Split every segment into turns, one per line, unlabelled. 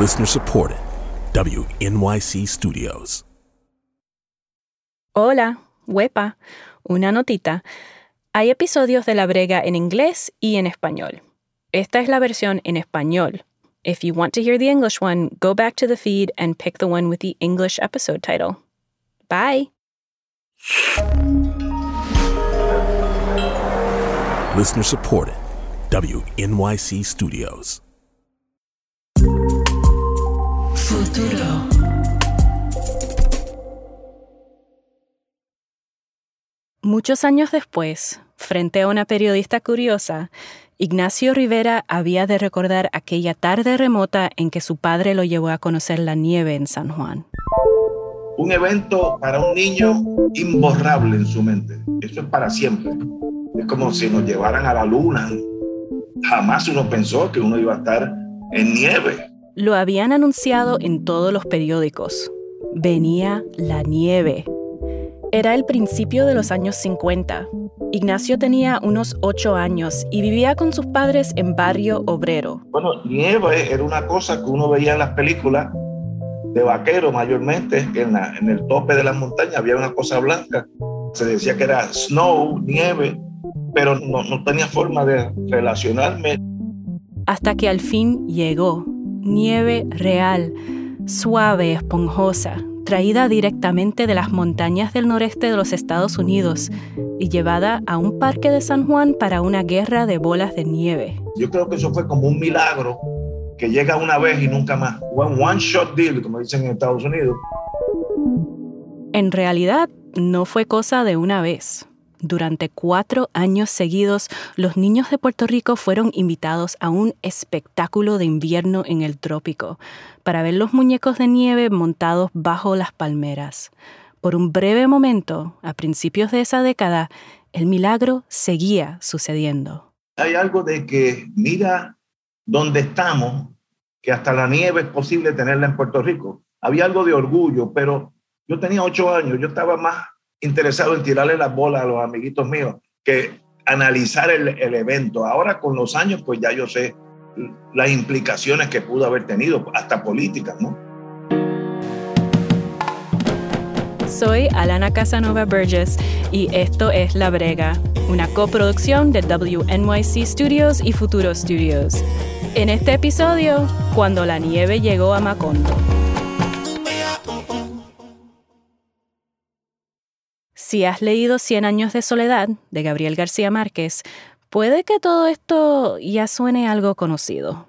Listener supported. WNYC Studios.
Hola, huepa. Una notita. Hay episodios de La Brega en inglés y en español. Esta es la versión en español. If you want to hear the English one, go back to the feed and pick the one with the English episode title. Bye.
Listener supported. WNYC Studios.
Futuro.
Muchos años después, frente a una periodista curiosa, Ignacio Rivera había de recordar aquella tarde remota en que su padre lo llevó a conocer la nieve en San Juan.
Un evento para un niño imborrable en su mente. Eso es para siempre. Es como si nos llevaran a la luna. Jamás uno pensó que uno iba a estar en nieve.
Lo habían anunciado en todos los periódicos. Venía la nieve. Era el principio de los años 50. Ignacio tenía unos ocho años y vivía con sus padres en barrio obrero.
Bueno, nieve era una cosa que uno veía en las películas de vaquero mayormente, en, la- en el tope de las montañas había una cosa blanca. Se decía que era snow, nieve, pero no, no tenía forma de relacionarme.
Hasta que al fin llegó. Nieve real, suave, esponjosa, traída directamente de las montañas del noreste de los Estados Unidos y llevada a un parque de San Juan para una guerra de bolas de nieve.
Yo creo que eso fue como un milagro que llega una vez y nunca más. One, one shot deal, como dicen en Estados Unidos.
En realidad, no fue cosa de una vez. Durante cuatro años seguidos, los niños de Puerto Rico fueron invitados a un espectáculo de invierno en el trópico para ver los muñecos de nieve montados bajo las palmeras. Por un breve momento, a principios de esa década, el milagro seguía sucediendo.
Hay algo de que mira dónde estamos, que hasta la nieve es posible tenerla en Puerto Rico. Había algo de orgullo, pero yo tenía ocho años, yo estaba más interesado en tirarle las bolas a los amiguitos míos que analizar el, el evento. Ahora con los años, pues ya yo sé las implicaciones que pudo haber tenido, hasta políticas, ¿no?
Soy Alana Casanova Burgess y esto es La Brega, una coproducción de WNYC Studios y Futuro Studios. En este episodio, cuando la nieve llegó a Macondo. Si has leído Cien años de soledad de Gabriel García Márquez, puede que todo esto ya suene algo conocido.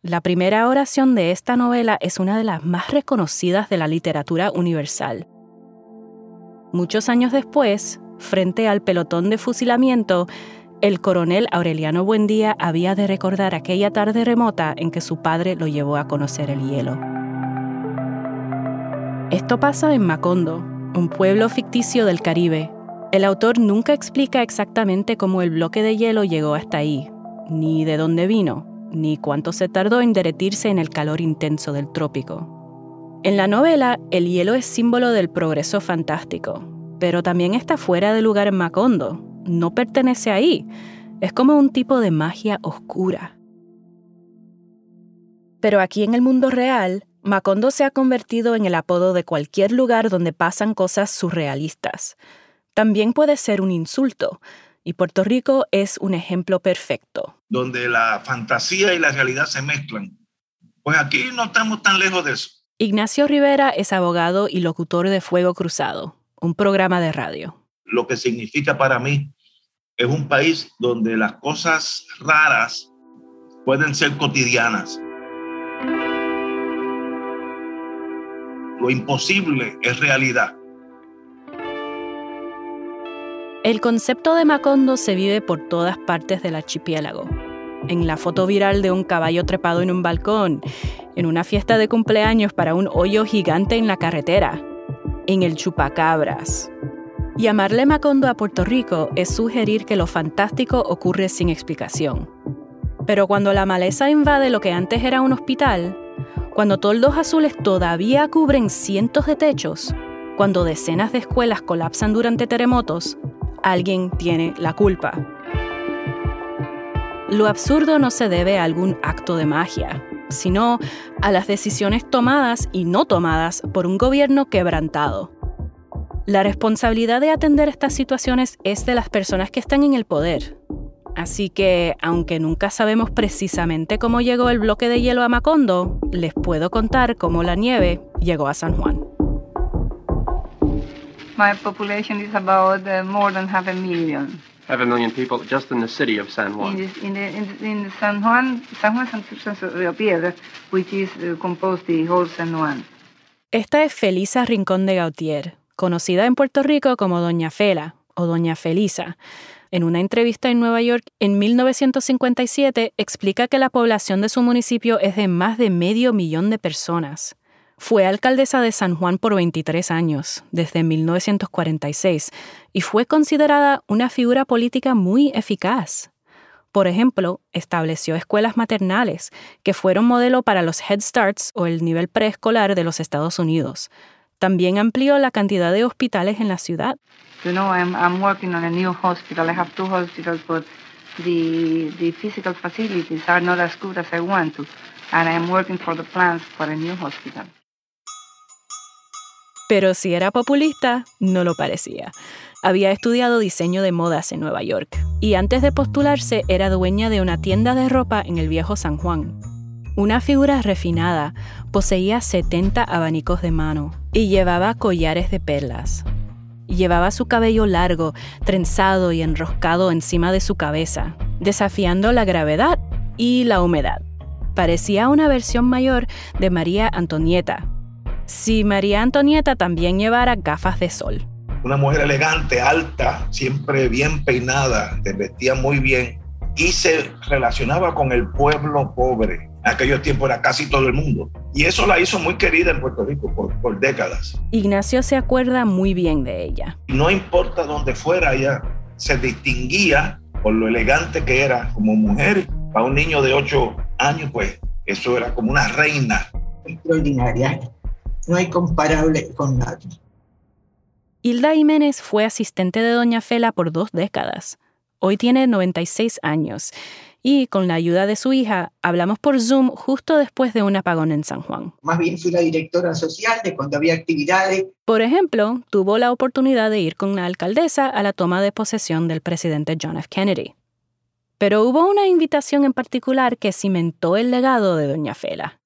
La primera oración de esta novela es una de las más reconocidas de la literatura universal. Muchos años después, frente al pelotón de fusilamiento, el coronel Aureliano Buendía había de recordar aquella tarde remota en que su padre lo llevó a conocer el hielo. Esto pasa en Macondo, un pueblo ficticio del Caribe. El autor nunca explica exactamente cómo el bloque de hielo llegó hasta ahí, ni de dónde vino, ni cuánto se tardó en derretirse en el calor intenso del trópico. En la novela, el hielo es símbolo del progreso fantástico, pero también está fuera de lugar en Macondo. No pertenece ahí. Es como un tipo de magia oscura. Pero aquí en el mundo real, Macondo se ha convertido en el apodo de cualquier lugar donde pasan cosas surrealistas. También puede ser un insulto, y Puerto Rico es un ejemplo perfecto.
Donde la fantasía y la realidad se mezclan. Pues aquí no estamos tan lejos de eso.
Ignacio Rivera es abogado y locutor de Fuego Cruzado, un programa de radio.
Lo que significa para mí es un país donde las cosas raras pueden ser cotidianas. Lo imposible es realidad.
El concepto de Macondo se vive por todas partes del archipiélago. En la foto viral de un caballo trepado en un balcón, en una fiesta de cumpleaños para un hoyo gigante en la carretera, en el chupacabras. Llamarle Macondo a Puerto Rico es sugerir que lo fantástico ocurre sin explicación. Pero cuando la maleza invade lo que antes era un hospital, cuando toldos azules todavía cubren cientos de techos, cuando decenas de escuelas colapsan durante terremotos, alguien tiene la culpa. Lo absurdo no se debe a algún acto de magia, sino a las decisiones tomadas y no tomadas por un gobierno quebrantado. La responsabilidad de atender estas situaciones es de las personas que están en el poder. Así que, aunque nunca sabemos precisamente cómo llegó el bloque de hielo a Macondo, les puedo contar cómo la nieve llegó a San Juan.
My population is about uh, more than half a million.
Half a million people just in the city of San Juan.
In, this, in, the, in, in San Juan, San Juan San, San Rio Piedra, which is uh, composed the whole San Juan.
Esta es Felisa Rincón de Gautier, conocida en Puerto Rico como Doña Fela o Doña Felisa. En una entrevista en Nueva York en 1957 explica que la población de su municipio es de más de medio millón de personas. Fue alcaldesa de San Juan por 23 años, desde 1946, y fue considerada una figura política muy eficaz. Por ejemplo, estableció escuelas maternales, que fueron modelo para los Head Starts o el nivel preescolar de los Estados Unidos. También amplió la cantidad de hospitales en la ciudad.
You know, I'm, I'm working on a new hospital. I have two hospitals, but the, the physical facilities are not as good as I want to. And I'm working for the plans for a new hospital.
Pero si era populista, no lo parecía. Había estudiado diseño de modas en Nueva York y antes de postularse era dueña de una tienda de ropa en el viejo San Juan. Una figura refinada, poseía 70 abanicos de mano y llevaba collares de perlas. Llevaba su cabello largo, trenzado y enroscado encima de su cabeza, desafiando la gravedad y la humedad. Parecía una versión mayor de María Antonieta, si María Antonieta también llevara gafas de sol.
Una mujer elegante, alta, siempre bien peinada, se vestía muy bien y se relacionaba con el pueblo pobre. En aquellos tiempos era casi todo el mundo. Y eso la hizo muy querida en Puerto Rico por, por décadas.
Ignacio se acuerda muy bien de ella.
No importa dónde fuera, ella se distinguía por lo elegante que era como mujer. Para un niño de 8 años, pues eso era como una reina.
Extraordinaria no hay comparable con nadie.
Hilda Jiménez fue asistente de Doña Fela por dos décadas. Hoy tiene 96 años y con la ayuda de su hija hablamos por Zoom justo después de un apagón en San Juan.
Más bien fui la directora social de cuando había actividades.
Por ejemplo, tuvo la oportunidad de ir con la alcaldesa a la toma de posesión del presidente John F. Kennedy. Pero hubo una invitación en particular que cimentó el legado de Doña Fela.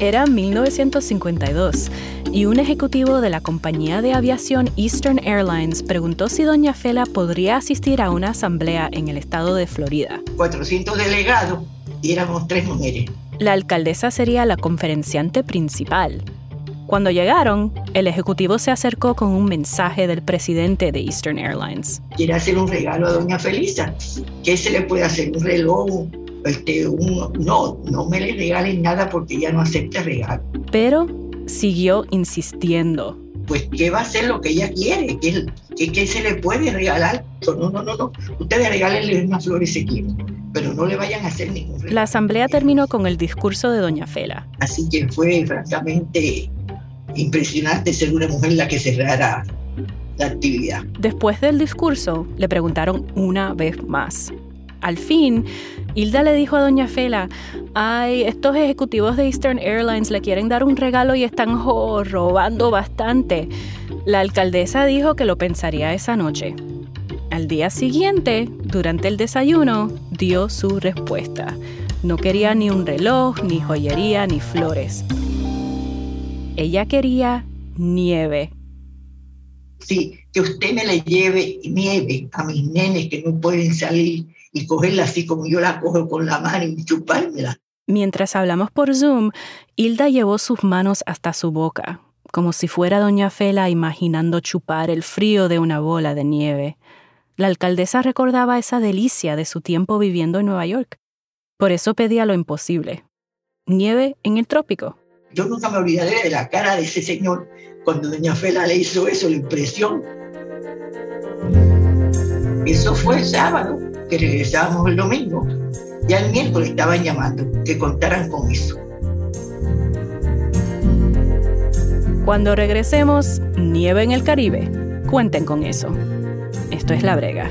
Era 1952 y un ejecutivo de la compañía de aviación Eastern Airlines preguntó si doña Fela podría asistir a una asamblea en el estado de Florida.
400 delegados y éramos tres mujeres.
La alcaldesa sería la conferenciante principal. Cuando llegaron, el ejecutivo se acercó con un mensaje del presidente de Eastern Airlines.
Quiere hacer un regalo a doña Felisa. ¿Qué se le puede hacer? ¿Un reloj? Este, no, no me le regalen nada porque ella no acepta regalo.
Pero siguió insistiendo.
Pues, ¿qué va a hacer lo que ella quiere? ¿Qué, qué, se le puede regalar? No, no, no, no. Ustedes regálenle unas flores si quieren, pero no le vayan a hacer ningún regalo.
La asamblea terminó con el discurso de Doña Fela.
Así que fue francamente impresionante ser una mujer la que cerrara la actividad.
Después del discurso, le preguntaron una vez más. Al fin, Hilda le dijo a Doña Fela, ay, estos ejecutivos de Eastern Airlines le quieren dar un regalo y están robando bastante. La alcaldesa dijo que lo pensaría esa noche. Al día siguiente, durante el desayuno, dio su respuesta. No quería ni un reloj, ni joyería, ni flores. Ella quería nieve.
Sí, que usted me le lleve nieve a mis nenes que no pueden salir y cogerla así como yo la cojo con la mano y chupármela.
Mientras hablamos por Zoom, Hilda llevó sus manos hasta su boca, como si fuera doña Fela imaginando chupar el frío de una bola de nieve. La alcaldesa recordaba esa delicia de su tiempo viviendo en Nueva York. Por eso pedía lo imposible. Nieve en el trópico.
Yo nunca me olvidaré de la cara de ese señor cuando doña Fela le hizo eso, la impresión. Eso fue el sábado que regresábamos el domingo. Ya el miércoles estaban llamando que contaran con eso.
Cuando regresemos, nieve en el Caribe. Cuenten con eso. Esto es La Brega.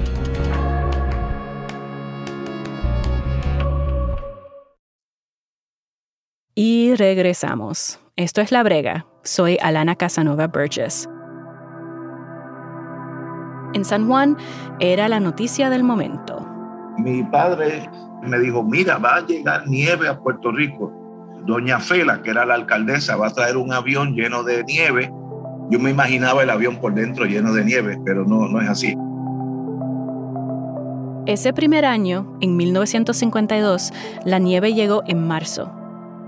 Y regresamos. Esto es La Brega. Soy Alana Casanova Burgess. En San Juan era la noticia del momento.
Mi padre me dijo, mira, va a llegar nieve a Puerto Rico. Doña Fela, que era la alcaldesa, va a traer un avión lleno de nieve. Yo me imaginaba el avión por dentro lleno de nieve, pero no, no es así.
Ese primer año, en 1952, la nieve llegó en marzo.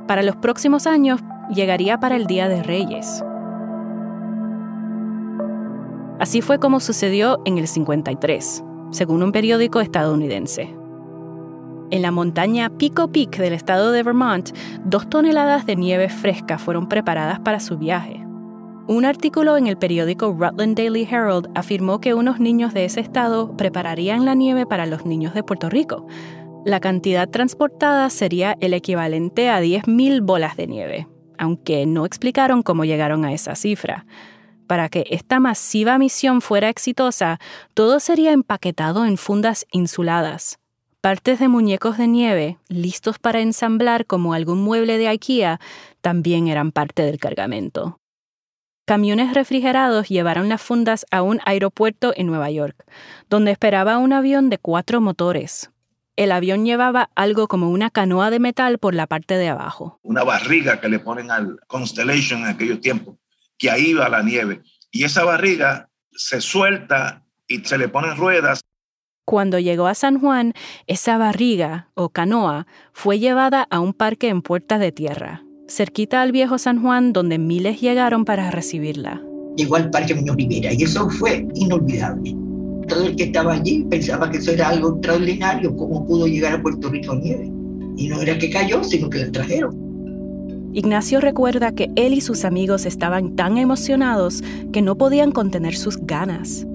Para los próximos años, llegaría para el Día de Reyes. Así fue como sucedió en el 53, según un periódico estadounidense. En la montaña Pico Peak del estado de Vermont, dos toneladas de nieve fresca fueron preparadas para su viaje. Un artículo en el periódico Rutland Daily Herald afirmó que unos niños de ese estado prepararían la nieve para los niños de Puerto Rico. La cantidad transportada sería el equivalente a 10.000 bolas de nieve, aunque no explicaron cómo llegaron a esa cifra. Para que esta masiva misión fuera exitosa, todo sería empaquetado en fundas insuladas. Partes de muñecos de nieve, listos para ensamblar como algún mueble de IKEA, también eran parte del cargamento. Camiones refrigerados llevaron las fundas a un aeropuerto en Nueva York, donde esperaba un avión de cuatro motores. El avión llevaba algo como una canoa de metal por la parte de abajo.
Una barriga que le ponen al Constellation en aquellos tiempos, que ahí va la nieve. Y esa barriga se suelta y se le ponen ruedas.
Cuando llegó a San Juan, esa barriga o canoa fue llevada a un parque en Puertas de Tierra, cerquita al viejo San Juan donde miles llegaron para recibirla.
Llegó al Parque Muñoz Rivera y eso fue inolvidable. Todo el que estaba allí pensaba que eso era algo extraordinario, cómo pudo llegar a Puerto Rico nieve. Y no era que cayó, sino que la trajeron.
Ignacio recuerda que él y sus amigos estaban tan emocionados que no podían contener sus ganas.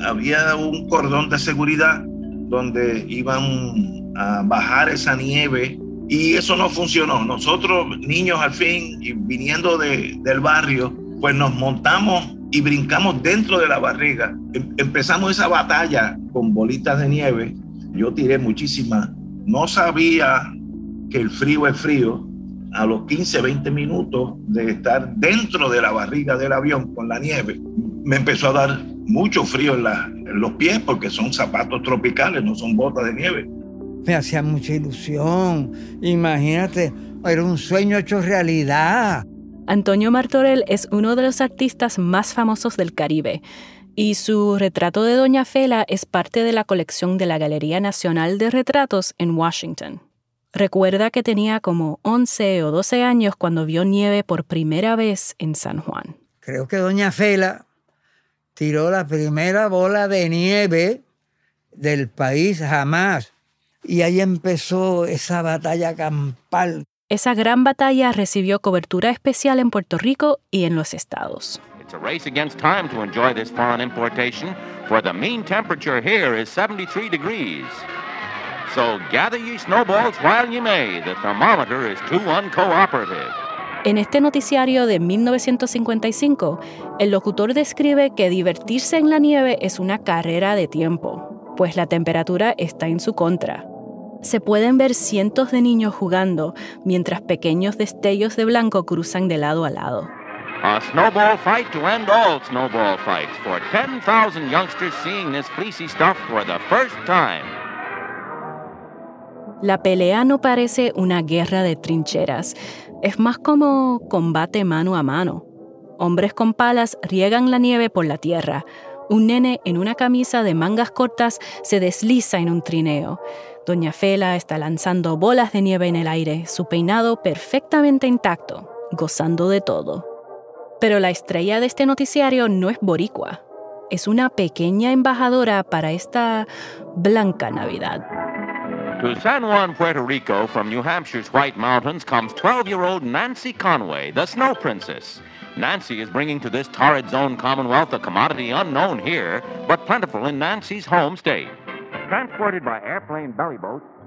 Había un cordón de seguridad donde iban a bajar esa nieve y eso no funcionó. Nosotros, niños al fin, y viniendo de, del barrio, pues nos montamos y brincamos dentro de la barriga. Em, empezamos esa batalla con bolitas de nieve. Yo tiré muchísimas. No sabía que el frío es frío. A los 15, 20 minutos de estar dentro de la barriga del avión con la nieve, me empezó a dar mucho frío en, la, en los pies porque son zapatos tropicales, no son botas de nieve.
Me hacía mucha ilusión. Imagínate, era un sueño hecho realidad.
Antonio Martorell es uno de los artistas más famosos del Caribe y su retrato de Doña Fela es parte de la colección de la Galería Nacional de Retratos en Washington. Recuerda que tenía como 11 o 12 años cuando vio nieve por primera vez en San Juan.
Creo que Doña Fela tiró la primera bola de nieve del país jamás. Y ahí empezó esa batalla campal.
Esa gran batalla recibió cobertura especial en Puerto Rico y en los estados.
It's a race against time to enjoy this foreign importation, for the mean temperature here is 73 degrees. So gather ye snowballs while ye may. The thermometer is too uncooperative.
En este noticiario de 1955, el locutor describe que divertirse en la nieve es una carrera de tiempo, pues la temperatura está en su contra. Se pueden ver cientos de niños jugando mientras pequeños destellos de blanco cruzan de lado a lado.
A snowball fight to end all snowball fights for 10,000 youngsters seeing this fleecy stuff for the first time.
La pelea no parece una guerra de trincheras, es más como combate mano a mano. Hombres con palas riegan la nieve por la tierra. Un nene en una camisa de mangas cortas se desliza en un trineo. Doña Fela está lanzando bolas de nieve en el aire, su peinado perfectamente intacto, gozando de todo. Pero la estrella de este noticiario no es boricua, es una pequeña embajadora para esta blanca Navidad.
To San Juan, Puerto Rico, from New Hampshire's White Mountains, comes 12 year old Nancy Conway, the Snow Princess. Nancy is bringing to this torrid zone Commonwealth a commodity unknown here, but plentiful in Nancy's home state.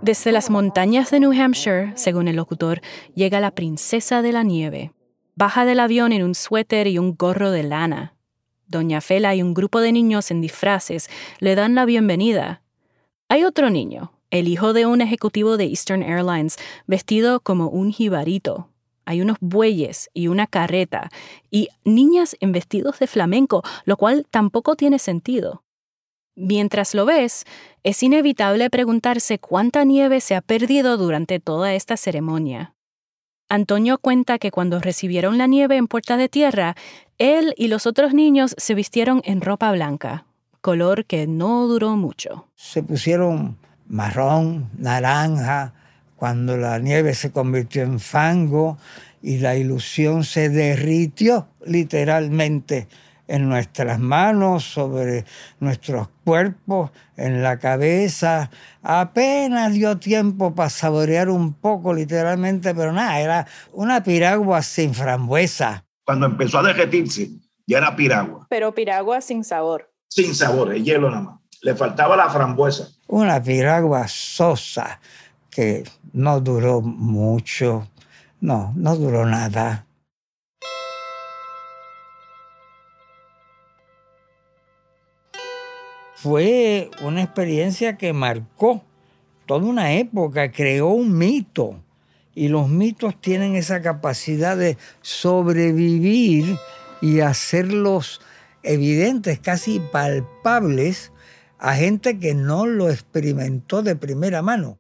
Desde las montañas de New Hampshire, según el locutor, llega la princesa de la nieve. Baja del avión en un suéter y un gorro de lana. Doña Fela y un grupo de niños en disfraces le dan la bienvenida. Hay otro niño, el hijo de un ejecutivo de Eastern Airlines, vestido como un jibarito. Hay unos bueyes y una carreta, y niñas en vestidos de flamenco, lo cual tampoco tiene sentido. Mientras lo ves, es inevitable preguntarse cuánta nieve se ha perdido durante toda esta ceremonia. Antonio cuenta que cuando recibieron la nieve en Puerta de Tierra, él y los otros niños se vistieron en ropa blanca, color que no duró mucho.
Se pusieron marrón, naranja, cuando la nieve se convirtió en fango y la ilusión se derritió literalmente en nuestras manos, sobre nuestros cuerpos, en la cabeza. Apenas dio tiempo para saborear un poco, literalmente, pero nada, era una piragua sin frambuesa.
Cuando empezó a derretirse, ya era piragua.
Pero piragua sin sabor.
Sin sabor, el hielo nada más. Le faltaba la frambuesa.
Una piragua sosa que no duró mucho. No, no duró nada. Fue una experiencia que marcó toda una época, creó un mito. Y los mitos tienen esa capacidad de sobrevivir y hacerlos evidentes, casi palpables, a gente que no lo experimentó de primera mano.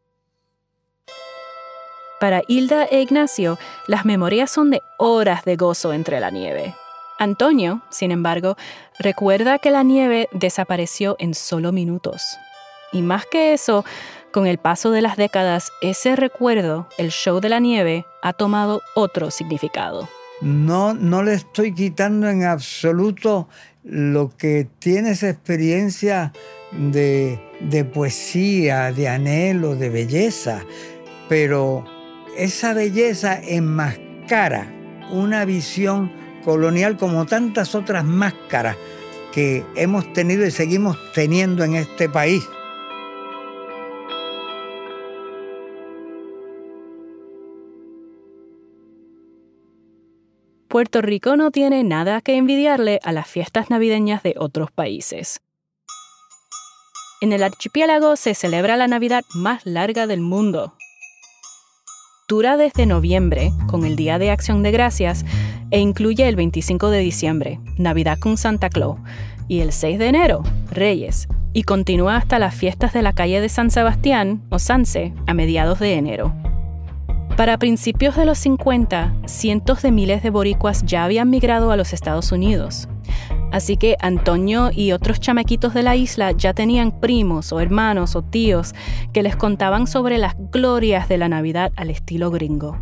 Para Hilda e Ignacio, las memorias son de horas de gozo entre la nieve. Antonio, sin embargo, recuerda que la nieve desapareció en solo minutos. Y más que eso, con el paso de las décadas, ese recuerdo, el show de la nieve, ha tomado otro significado.
No, no le estoy quitando en absoluto lo que tiene esa experiencia de, de poesía, de anhelo, de belleza, pero esa belleza enmascara una visión colonial como tantas otras máscaras que hemos tenido y seguimos teniendo en este país.
Puerto Rico no tiene nada que envidiarle a las fiestas navideñas de otros países. En el archipiélago se celebra la Navidad más larga del mundo. Dura desde noviembre, con el Día de Acción de Gracias, e incluye el 25 de diciembre, Navidad con Santa Claus, y el 6 de enero, Reyes, y continúa hasta las fiestas de la calle de San Sebastián, o Sanse, a mediados de enero. Para principios de los 50, cientos de miles de boricuas ya habían migrado a los Estados Unidos. Así que Antonio y otros chamaquitos de la isla ya tenían primos o hermanos o tíos que les contaban sobre las glorias de la Navidad al estilo gringo.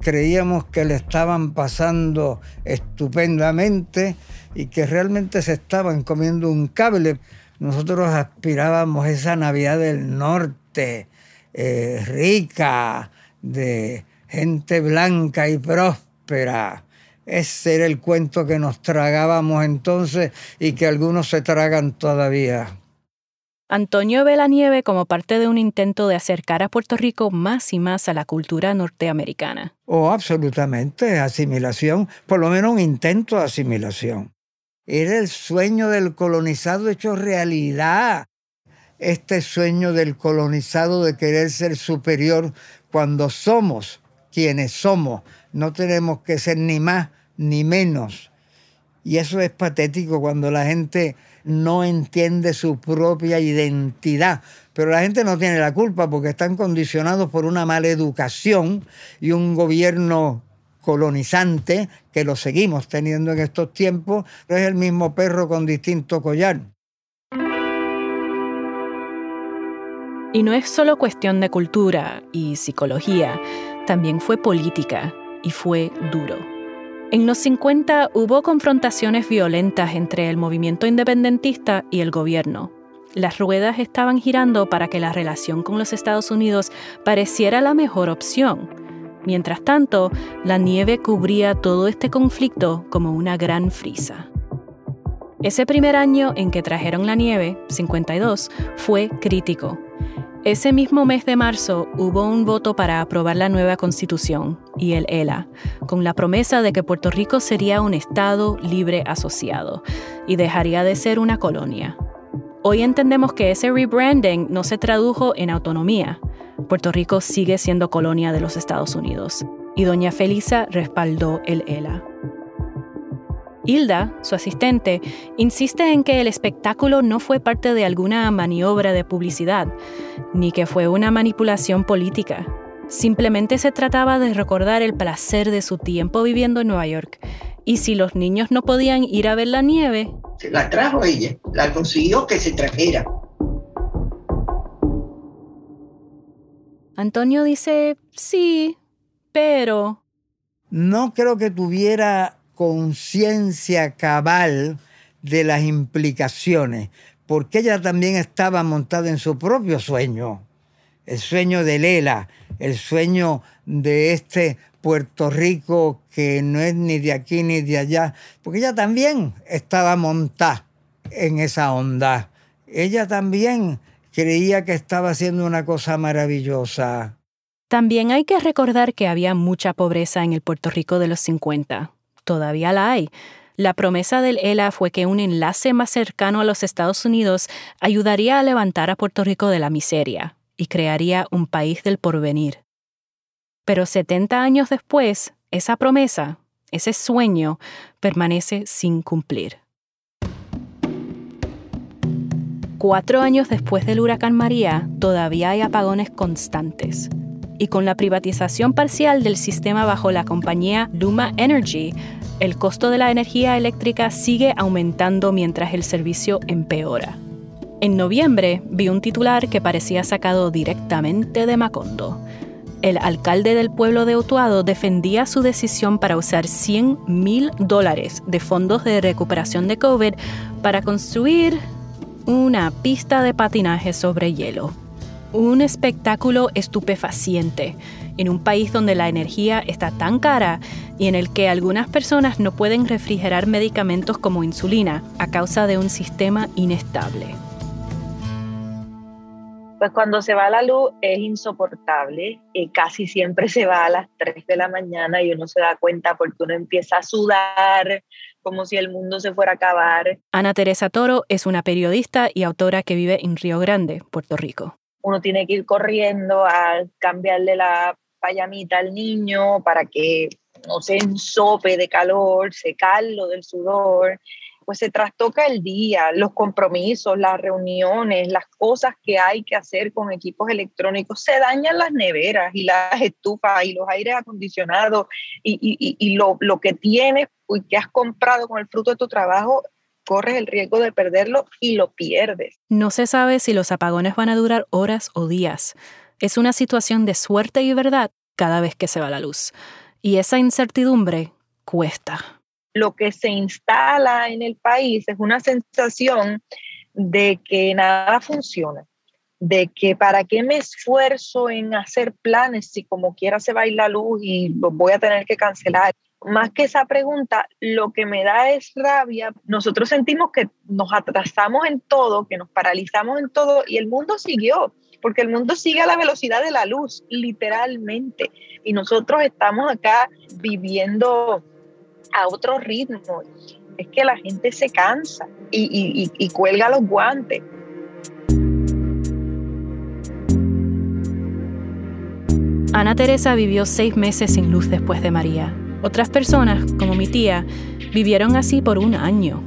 Creíamos que le estaban pasando estupendamente y que realmente se estaban comiendo un cable. Nosotros aspirábamos a esa Navidad del norte, eh, rica, de gente blanca y próspera. Ese era el cuento que nos tragábamos entonces y que algunos se tragan todavía.
Antonio ve la nieve como parte de un intento de acercar a Puerto Rico más y más a la cultura norteamericana.
Oh, absolutamente, asimilación, por lo menos un intento de asimilación. Era el sueño del colonizado hecho realidad. Este sueño del colonizado de querer ser superior cuando somos quienes somos. No tenemos que ser ni más ni menos. Y eso es patético cuando la gente no entiende su propia identidad. Pero la gente no tiene la culpa porque están condicionados por una mala educación y un gobierno colonizante que lo seguimos teniendo en estos tiempos, es el mismo perro con distinto collar.
Y no es solo cuestión de cultura y psicología, también fue política y fue duro. En los 50 hubo confrontaciones violentas entre el movimiento independentista y el gobierno. las ruedas estaban girando para que la relación con los Estados Unidos pareciera la mejor opción. Mientras tanto, la nieve cubría todo este conflicto como una gran frisa. Ese primer año en que trajeron la nieve, 52, fue crítico. Ese mismo mes de marzo hubo un voto para aprobar la nueva constitución y el ELA, con la promesa de que Puerto Rico sería un Estado libre asociado y dejaría de ser una colonia. Hoy entendemos que ese rebranding no se tradujo en autonomía. Puerto Rico sigue siendo colonia de los Estados Unidos y doña Felisa respaldó el ELA. Hilda, su asistente, insiste en que el espectáculo no fue parte de alguna maniobra de publicidad, ni que fue una manipulación política. Simplemente se trataba de recordar el placer de su tiempo viviendo en Nueva York. Y si los niños no podían ir a ver la nieve,
se la trajo ella, la consiguió que se trajera.
Antonio dice, sí, pero...
No creo que tuviera conciencia cabal de las implicaciones, porque ella también estaba montada en su propio sueño, el sueño de Lela, el sueño de este Puerto Rico que no es ni de aquí ni de allá, porque ella también estaba montada en esa onda. Ella también creía que estaba haciendo una cosa maravillosa.
También hay que recordar que había mucha pobreza en el Puerto Rico de los 50. Todavía la hay. La promesa del ELA fue que un enlace más cercano a los Estados Unidos ayudaría a levantar a Puerto Rico de la miseria y crearía un país del porvenir. Pero 70 años después, esa promesa, ese sueño, permanece sin cumplir. Cuatro años después del huracán María, todavía hay apagones constantes. Y con la privatización parcial del sistema bajo la compañía Luma Energy, el costo de la energía eléctrica sigue aumentando mientras el servicio empeora. En noviembre vi un titular que parecía sacado directamente de Macondo el alcalde del pueblo de Utuado defendía su decisión para usar 100 mil dólares de fondos de recuperación de COVID para construir una pista de patinaje sobre hielo. Un espectáculo estupefaciente en un país donde la energía está tan cara y en el que algunas personas no pueden refrigerar medicamentos como insulina a causa de un sistema inestable.
Pues cuando se va la luz es insoportable, y casi siempre se va a las 3 de la mañana y uno se da cuenta porque uno empieza a sudar como si el mundo se fuera a acabar.
Ana Teresa Toro es una periodista y autora que vive en Río Grande, Puerto Rico.
Uno tiene que ir corriendo a cambiarle la payamita al niño para que no se ensope de calor, secarlo del sudor pues se trastoca el día, los compromisos, las reuniones, las cosas que hay que hacer con equipos electrónicos, se dañan las neveras y las estufas y los aires acondicionados y, lo, lo, que tienes y que has comprado con el fruto de tu trabajo, corres el riesgo de perderlo y lo pierdes.
No se sabe si los apagones van a durar horas o días. Es una situación de suerte y verdad cada vez que se va la luz. Y esa incertidumbre cuesta
lo que se instala en el país es una sensación de que nada funciona, de que para qué me esfuerzo en hacer planes si como quiera se va a ir la luz y voy a tener que cancelar. Más que esa pregunta, lo que me da es rabia. Nosotros sentimos que nos atrasamos en todo, que nos paralizamos en todo y el mundo siguió, porque el mundo sigue a la velocidad de la luz, literalmente. Y nosotros estamos acá viviendo a otro ritmo. Es que la gente se cansa y, cuelga los guantes.
Ana Teresa vivió seis meses sin luz después de María. Otras personas, como mi tía, vivieron así por un año.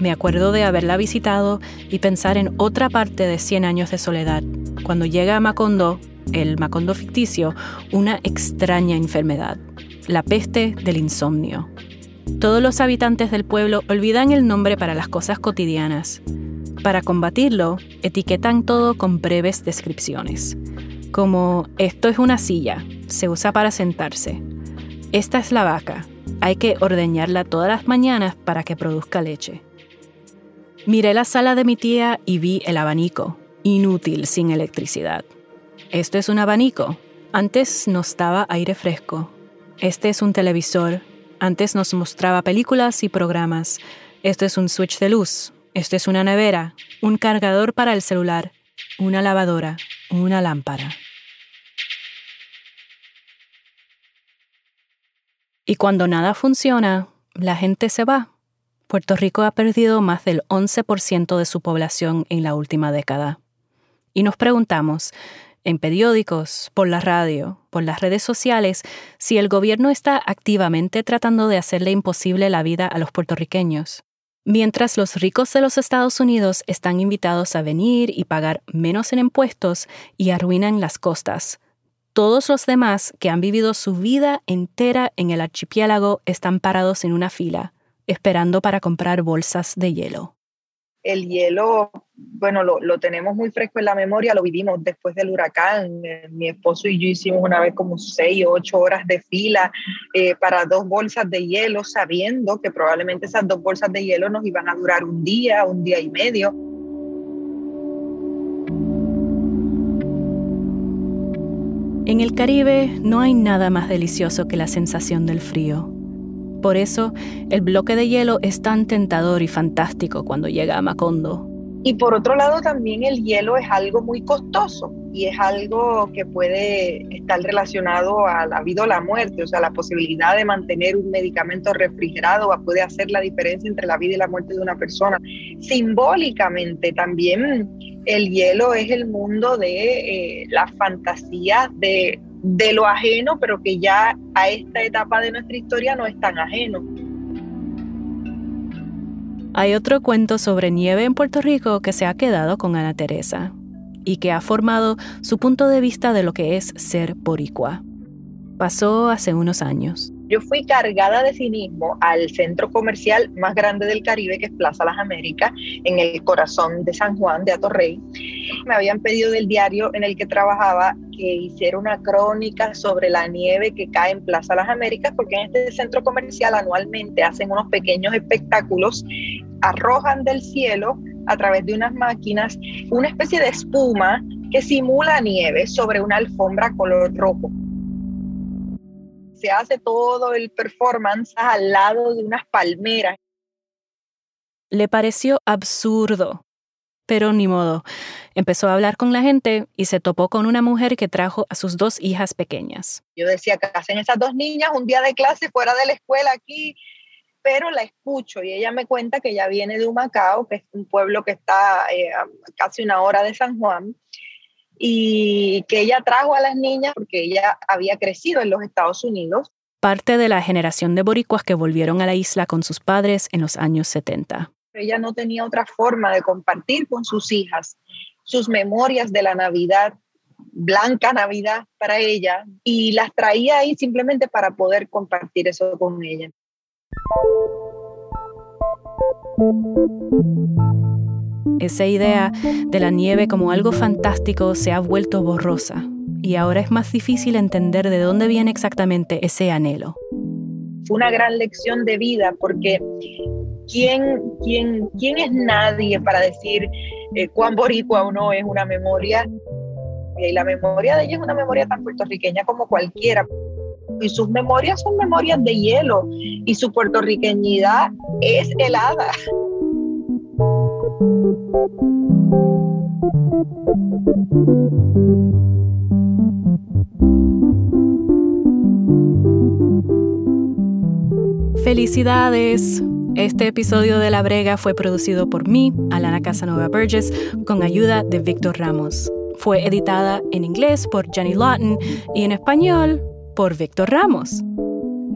Me acuerdo de haberla visitado y pensar en otra parte de 100 años de soledad, cuando llega a Macondo, el Macondo ficticio, una extraña enfermedad, la peste del insomnio. Todos los habitantes del pueblo olvidan el nombre para las cosas cotidianas. Para combatirlo, etiquetan todo con breves descripciones, como esto es una silla, se usa para sentarse. Esta es la vaca, hay que ordeñarla todas las mañanas para que produzca leche. Miré la sala de mi tía y vi el abanico, inútil sin electricidad. Esto es un abanico. Antes no estaba aire fresco. Este es un televisor. Antes nos mostraba películas y programas. Esto es un switch de luz. Esto es una nevera, un cargador para el celular, una lavadora, una lámpara. Y cuando nada funciona, la gente se va. Puerto Rico ha perdido más del 11% de su población en la última década. Y nos preguntamos, en periódicos, por la radio, por las redes sociales, si el gobierno está activamente tratando de hacerle imposible la vida a los puertorriqueños. Mientras los ricos de los Estados Unidos están invitados a venir y pagar menos en impuestos y arruinan las costas, todos los demás que han vivido su vida entera en el archipiélago están parados en una fila, esperando para comprar bolsas de hielo.
El hielo, bueno, lo, tenemos muy fresco en la memoria, lo vivimos después del huracán. Eh, mi esposo y yo hicimos una vez como seis o ocho horas de fila eh, para dos bolsas de hielo, sabiendo que probablemente esas dos bolsas de hielo nos iban a durar un día, un día y medio.
En el Caribe no hay nada más delicioso que la sensación del frío. Por eso, el bloque de hielo es tan tentador y fantástico cuando llega a Macondo.
Y por otro lado, también el hielo es algo muy costoso y es algo que puede estar relacionado a la vida o la muerte, o sea, la posibilidad de mantener un medicamento refrigerado puede hacer la diferencia entre la vida y la muerte de una persona. Simbólicamente también el hielo es el mundo de eh, la fantasía de, de lo ajeno, pero que ya a esta etapa de nuestra historia no es tan ajeno.
Hay otro cuento sobre nieve en Puerto Rico que se ha quedado con Ana Teresa y que ha formado su punto de vista de lo que es ser boricua. Pasó hace unos años.
Yo fui cargada de cinismo al centro comercial más grande del Caribe, que es Plaza Las Américas, en el corazón de San Juan, de Atorrey. Me habían pedido del diario en el que trabajaba que hiciera una crónica sobre la nieve que cae en Plaza Las Américas, porque en este centro comercial anualmente hacen unos pequeños espectáculos, arrojan del cielo a través de unas máquinas una especie de espuma que simula nieve sobre una alfombra color rojo. Se hace todo el performance al lado de unas palmeras.
Le pareció absurdo, pero ni modo. Empezó a hablar con la gente y se topó con una mujer que trajo a sus dos hijas pequeñas.
Yo decía, ¿qué hacen esas dos niñas un día de clase fuera de la escuela aquí? pero la escucho y ella me cuenta que ella viene de Humacao, que es un pueblo que está eh, a casi una hora de San Juan, y que ella trajo a las niñas porque ella había crecido en los Estados Unidos.
Parte de la generación de boricuas que volvieron a la isla con sus padres en los años 70.
Ella no tenía otra forma de compartir con sus hijas sus memorias de la Navidad, blanca Navidad para ella, y las traía ahí simplemente para poder compartir eso con ella.
Esa idea de la nieve como algo fantástico se ha vuelto borrosa y ahora es más difícil entender de dónde viene exactamente ese anhelo.
Fue una gran lección de vida porque ¿quién, quién, quién es nadie para decir eh, cuán boricua o no es una memoria? Y la memoria de ella es una memoria tan puertorriqueña como cualquiera y sus memorias son memorias de hielo y su puertorriqueñidad es helada.
Felicidades. Este episodio de La Brega fue producido por mí, Alana Casanova Burgess, con ayuda de Víctor Ramos. Fue editada en inglés por Jenny Lawton y en español por Víctor Ramos.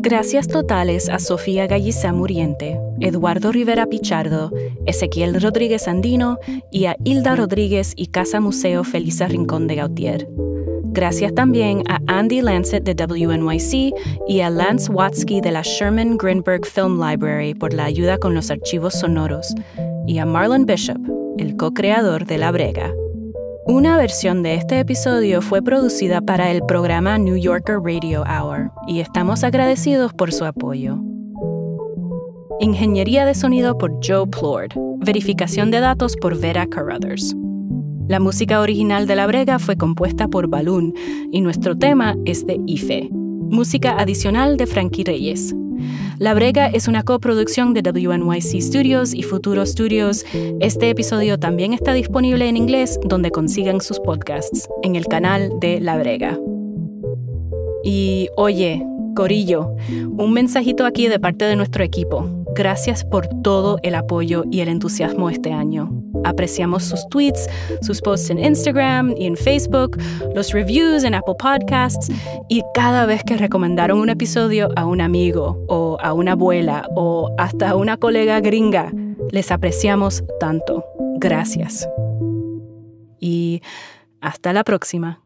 Gracias totales a Sofía Gallizá Muriente, Eduardo Rivera Pichardo, Ezequiel Rodríguez Andino y a Hilda Rodríguez y Casa Museo Felisa Rincón de Gautier. Gracias también a Andy Lancet de WNYC y a Lance Watsky de la Sherman Grinberg Film Library por la ayuda con los archivos sonoros, y a Marlon Bishop, el co-creador de La Brega. Una versión de este episodio fue producida para el programa New Yorker Radio Hour y estamos agradecidos por su apoyo. Ingeniería de sonido por Joe Plord. Verificación de datos por Vera Carruthers. La música original de La Brega fue compuesta por Balloon y nuestro tema es de Ife. Música adicional de Frankie Reyes. La Brega es una coproducción de WNYC Studios y Futuro Studios. Este episodio también está disponible en inglés donde consigan sus podcasts, en el canal de La Brega. Y oye, Corillo, un mensajito aquí de parte de nuestro equipo. Gracias por todo el apoyo y el entusiasmo este año. Apreciamos sus tweets, sus posts en Instagram y en Facebook, los reviews en Apple Podcasts y cada vez que recomendaron un episodio a un amigo o a una abuela o hasta a una colega gringa. Les apreciamos tanto. Gracias. Y hasta la próxima.